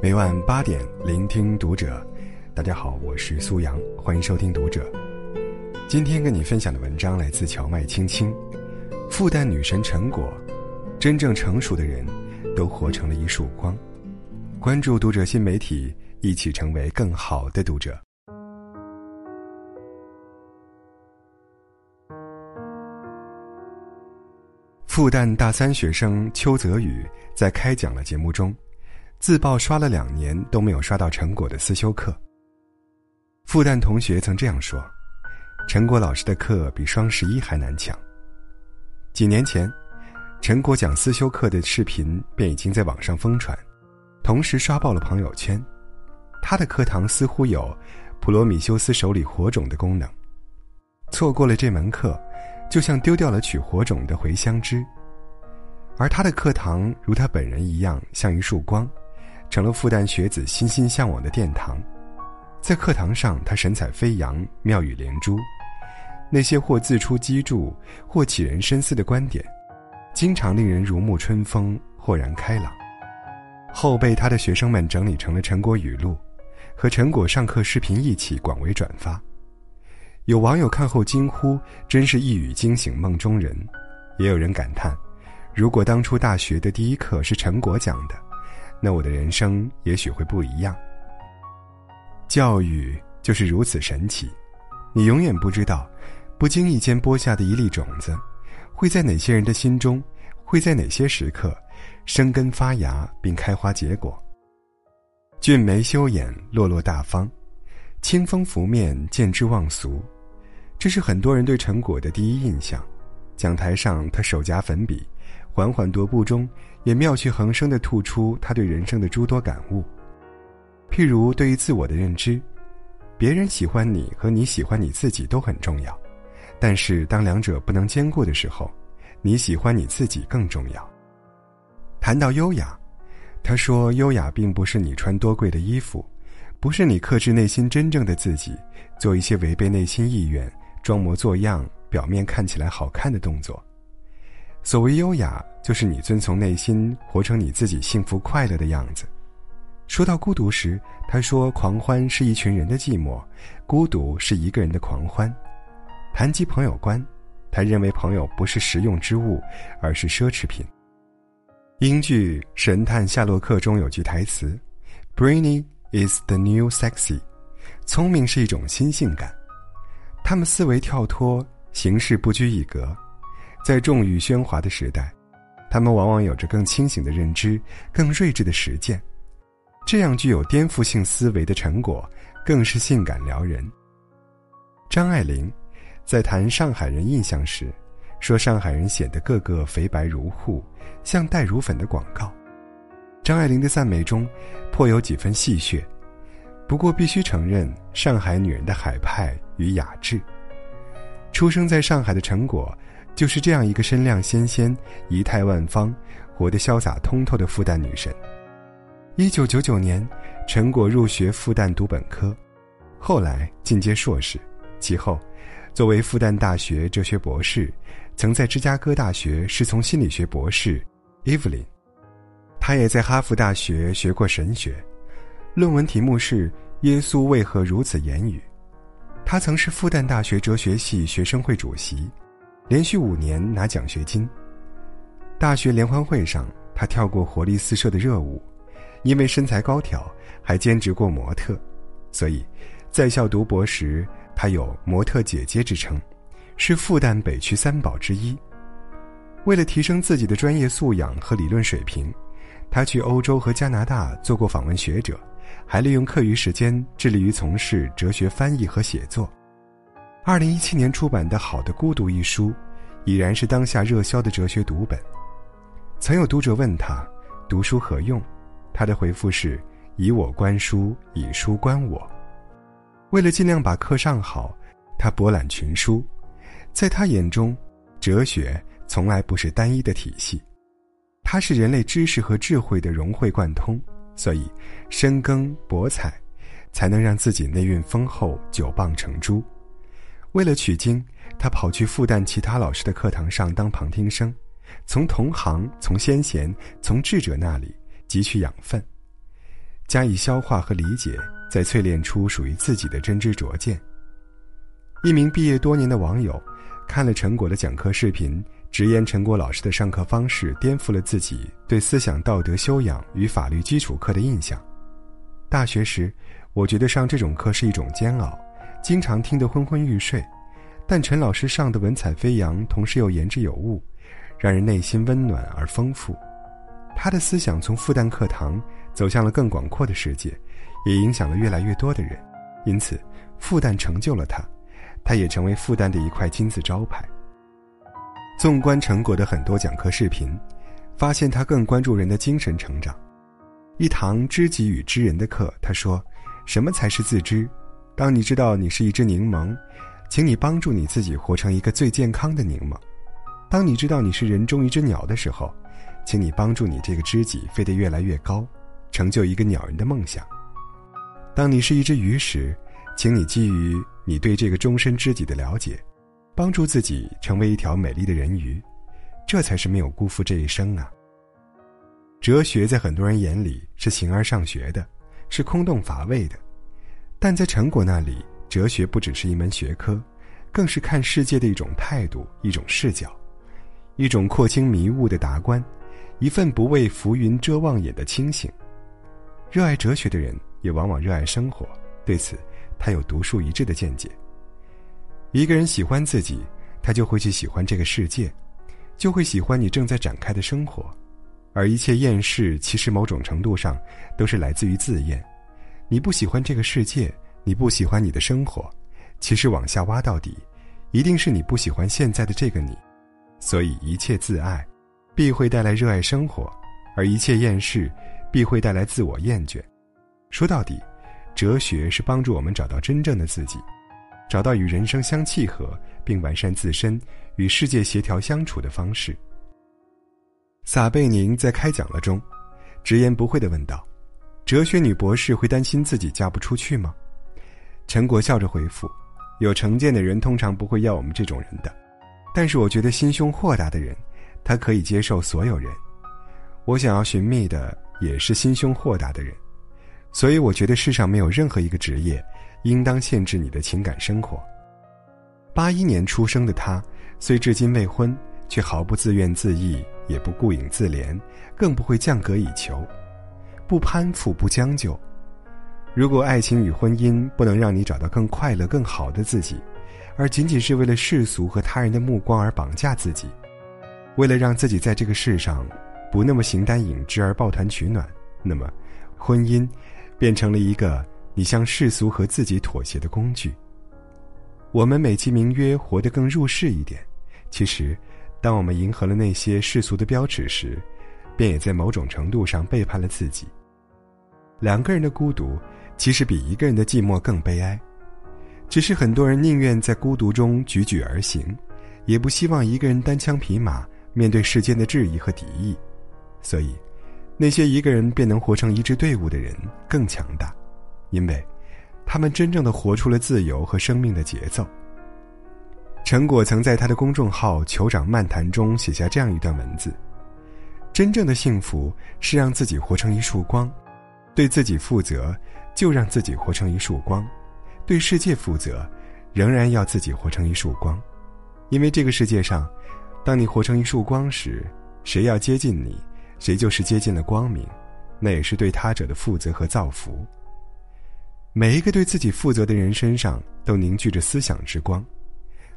每晚八点，聆听读者。大家好，我是苏阳，欢迎收听读者。今天跟你分享的文章来自荞麦青青。复旦女神陈果，真正成熟的人，都活成了一束光。关注读者新媒体，一起成为更好的读者。复旦大三学生邱泽宇在开讲了节目中。自曝刷了两年都没有刷到陈果的思修课。复旦同学曾这样说：“陈果老师的课比双十一还难抢。”几年前，陈果讲思修课的视频便已经在网上疯传，同时刷爆了朋友圈。他的课堂似乎有普罗米修斯手里火种的功能，错过了这门课，就像丢掉了取火种的茴香枝。而他的课堂如他本人一样，像一束光。成了复旦学子心心向往的殿堂，在课堂上，他神采飞扬，妙语连珠，那些或自出机杼，或启人深思的观点，经常令人如沐春风，豁然开朗。后被他的学生们整理成了陈果语录，和陈果上课视频一起广为转发。有网友看后惊呼：“真是一语惊醒梦中人。”也有人感叹：“如果当初大学的第一课是陈果讲的。”那我的人生也许会不一样。教育就是如此神奇，你永远不知道，不经意间播下的一粒种子，会在哪些人的心中，会在哪些时刻，生根发芽并开花结果。俊眉修眼，落落大方，清风拂面，见之忘俗，这是很多人对陈果的第一印象。讲台上，他手夹粉笔。缓缓踱步中，也妙趣横生地吐出他对人生的诸多感悟。譬如对于自我的认知，别人喜欢你和你喜欢你自己都很重要，但是当两者不能兼顾的时候，你喜欢你自己更重要。谈到优雅，他说：“优雅并不是你穿多贵的衣服，不是你克制内心真正的自己，做一些违背内心意愿、装模作样、表面看起来好看的动作。”所谓优雅，就是你遵从内心，活成你自己幸福快乐的样子。说到孤独时，他说：“狂欢是一群人的寂寞，孤独是一个人的狂欢。”谈及朋友观，他认为朋友不是实用之物，而是奢侈品。英剧《神探夏洛克》中有句台词：“Brainy is the new sexy。”聪明是一种新性感。他们思维跳脱，行事不拘一格。在众语喧哗的时代，他们往往有着更清醒的认知、更睿智的实践。这样具有颠覆性思维的成果，更是性感撩人。张爱玲在谈上海人印象时，说上海人显得个个肥白如护，像带乳粉的广告。张爱玲的赞美中，颇有几分戏谑。不过必须承认，上海女人的海派与雅致。出生在上海的成果。就是这样一个身量纤纤、仪态万方、活得潇洒通透的复旦女神。一九九九年，陈果入学复旦读本科，后来进阶硕士，其后作为复旦大学哲学博士，曾在芝加哥大学师从心理学博士 Evelyn。他也在哈佛大学学过神学，论文题目是《耶稣为何如此言语》。他曾是复旦大学哲学系学生会主席。连续五年拿奖学金。大学联欢会上，他跳过活力四射的热舞，因为身材高挑，还兼职过模特，所以，在校读博时，他有“模特姐姐”之称，是复旦北区三宝之一。为了提升自己的专业素养和理论水平，他去欧洲和加拿大做过访问学者，还利用课余时间致力于从事哲学翻译和写作。二零一七年出版的《好的孤独》一书，已然是当下热销的哲学读本。曾有读者问他：“读书何用？”他的回复是：“以我观书，以书观我。”为了尽量把课上好，他博览群书。在他眼中，哲学从来不是单一的体系，它是人类知识和智慧的融会贯通。所以，深耕博采，才能让自己内蕴丰厚，久傍成珠。为了取经，他跑去复旦其他老师的课堂上当旁听生，从同行、从先贤、从智者那里汲取养分。加以消化和理解，再淬炼出属于自己的真知灼见。一名毕业多年的网友，看了陈果的讲课视频，直言陈果老师的上课方式颠覆了自己对思想道德修养与法律基础课的印象。大学时，我觉得上这种课是一种煎熬，经常听得昏昏欲睡。但陈老师上的文采飞扬，同时又言之有物，让人内心温暖而丰富。他的思想从复旦课堂走向了更广阔的世界，也影响了越来越多的人。因此，复旦成就了他，他也成为复旦的一块金字招牌。纵观陈果的很多讲课视频，发现他更关注人的精神成长。一堂知己与知人的课，他说：“什么才是自知？当你知道你是一只柠檬。”请你帮助你自己活成一个最健康的柠檬。当你知道你是人中一只鸟的时候，请你帮助你这个知己飞得越来越高，成就一个鸟人的梦想。当你是一只鱼时，请你基于你对这个终身知己的了解，帮助自己成为一条美丽的人鱼，这才是没有辜负这一生啊。哲学在很多人眼里是形而上学的，是空洞乏味的，但在陈果那里。哲学不只是一门学科，更是看世界的一种态度、一种视角，一种廓清迷雾的达观，一份不为浮云遮望眼的清醒。热爱哲学的人也往往热爱生活，对此他有独树一帜的见解。一个人喜欢自己，他就会去喜欢这个世界，就会喜欢你正在展开的生活，而一切厌世其实某种程度上都是来自于自厌。你不喜欢这个世界。你不喜欢你的生活，其实往下挖到底，一定是你不喜欢现在的这个你。所以一切自爱，必会带来热爱生活；而一切厌世，必会带来自我厌倦。说到底，哲学是帮助我们找到真正的自己，找到与人生相契合，并完善自身与世界协调相处的方式。撒贝宁在开讲了中，直言不讳地问道：“哲学女博士会担心自己嫁不出去吗？”陈果笑着回复：“有成见的人通常不会要我们这种人的，但是我觉得心胸豁达的人，他可以接受所有人。我想要寻觅的也是心胸豁达的人，所以我觉得世上没有任何一个职业，应当限制你的情感生活。”八一年出生的他，虽至今未婚，却毫不自怨自艾，也不顾影自怜，更不会降格以求，不攀附，不将就。如果爱情与婚姻不能让你找到更快乐、更好的自己，而仅仅是为了世俗和他人的目光而绑架自己，为了让自己在这个世上不那么形单影只而抱团取暖，那么，婚姻变成了一个你向世俗和自己妥协的工具。我们美其名曰活得更入世一点，其实，当我们迎合了那些世俗的标尺时，便也在某种程度上背叛了自己。两个人的孤独。其实比一个人的寂寞更悲哀，只是很多人宁愿在孤独中踽踽而行，也不希望一个人单枪匹马面对世间的质疑和敌意。所以，那些一个人便能活成一支队伍的人更强大，因为，他们真正的活出了自由和生命的节奏。陈果曾在他的公众号“酋长漫谈”中写下这样一段文字：“真正的幸福是让自己活成一束光，对自己负责。”就让自己活成一束光，对世界负责，仍然要自己活成一束光，因为这个世界上，当你活成一束光时，谁要接近你，谁就是接近了光明，那也是对他者的负责和造福。每一个对自己负责的人身上都凝聚着思想之光，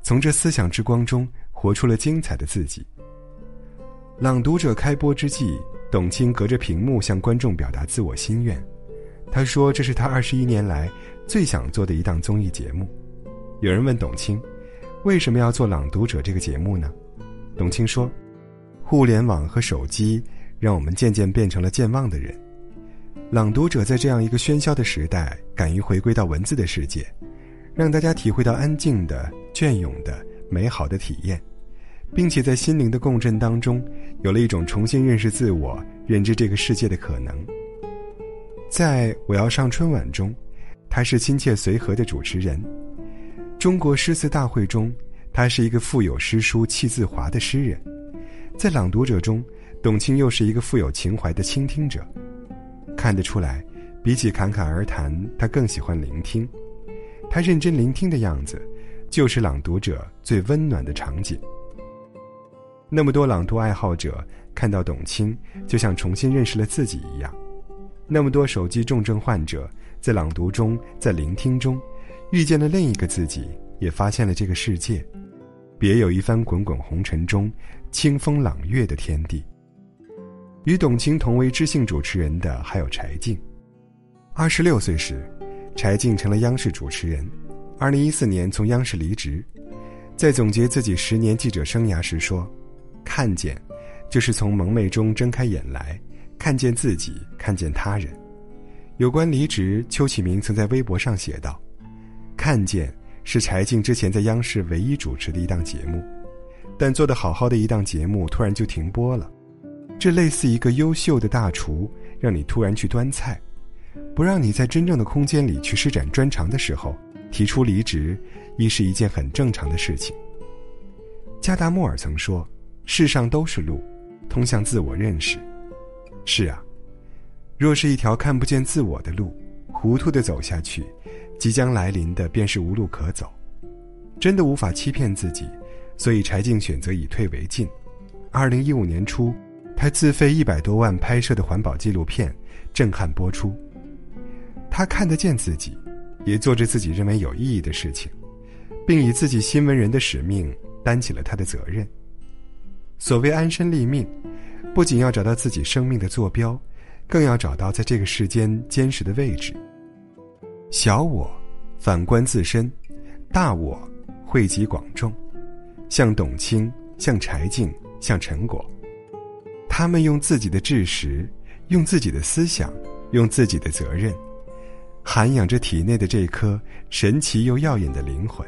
从这思想之光中活出了精彩的自己。朗读者开播之际，董卿隔着屏幕向观众表达自我心愿。他说：“这是他二十一年来最想做的一档综艺节目。”有人问董卿：“为什么要做《朗读者》这个节目呢？”董卿说：“互联网和手机让我们渐渐变成了健忘的人。朗读者在这样一个喧嚣的时代，敢于回归到文字的世界，让大家体会到安静的、隽永的、美好的体验，并且在心灵的共振当中，有了一种重新认识自我、认知这个世界的可能。”在我要上春晚中，他是亲切随和的主持人。中国诗词大会中，他是一个富有诗书气自华的诗人。在朗读者中，董卿又是一个富有情怀的倾听者。看得出来，比起侃侃而谈，他更喜欢聆听。他认真聆听的样子，就是朗读者最温暖的场景。那么多朗读爱好者看到董卿，就像重新认识了自己一样；那么多手机重症患者在朗读中，在聆听中，遇见了另一个自己，也发现了这个世界，别有一番滚滚红尘中清风朗月的天地。与董卿同为知性主持人的还有柴静。二十六岁时，柴静成了央视主持人。二零一四年从央视离职，在总结自己十年记者生涯时说。看见，就是从蒙昧中睁开眼来，看见自己，看见他人。有关离职，邱启明曾在微博上写道：“看见是柴静之前在央视唯一主持的一档节目，但做得好好的一档节目突然就停播了。这类似一个优秀的大厨，让你突然去端菜，不让你在真正的空间里去施展专长的时候，提出离职，亦是一件很正常的事情。”加达默尔曾说。世上都是路，通向自我认识。是啊，若是一条看不见自我的路，糊涂的走下去，即将来临的便是无路可走。真的无法欺骗自己，所以柴静选择以退为进。二零一五年初，他自费一百多万拍摄的环保纪录片震撼播出。他看得见自己，也做着自己认为有意义的事情，并以自己新闻人的使命担起了他的责任。所谓安身立命，不仅要找到自己生命的坐标，更要找到在这个世间坚实的位置。小我，反观自身；大我，惠及广众。像董卿，像柴静，像陈果，他们用自己的知识，用自己的思想，用自己的责任，涵养着体内的这颗神奇又耀眼的灵魂。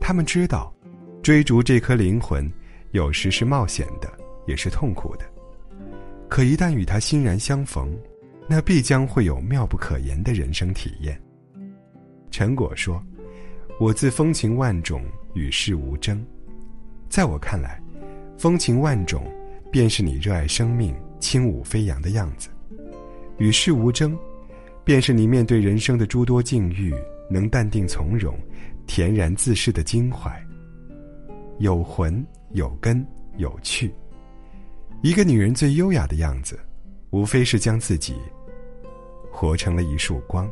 他们知道，追逐这颗灵魂。有时是冒险的，也是痛苦的。可一旦与他欣然相逢，那必将会有妙不可言的人生体验。陈果说：“我自风情万种，与世无争。在我看来，风情万种，便是你热爱生命、轻舞飞扬的样子；与世无争，便是你面对人生的诸多境遇，能淡定从容、恬然自适的襟怀。有魂。”有根有趣，一个女人最优雅的样子，无非是将自己活成了一束光。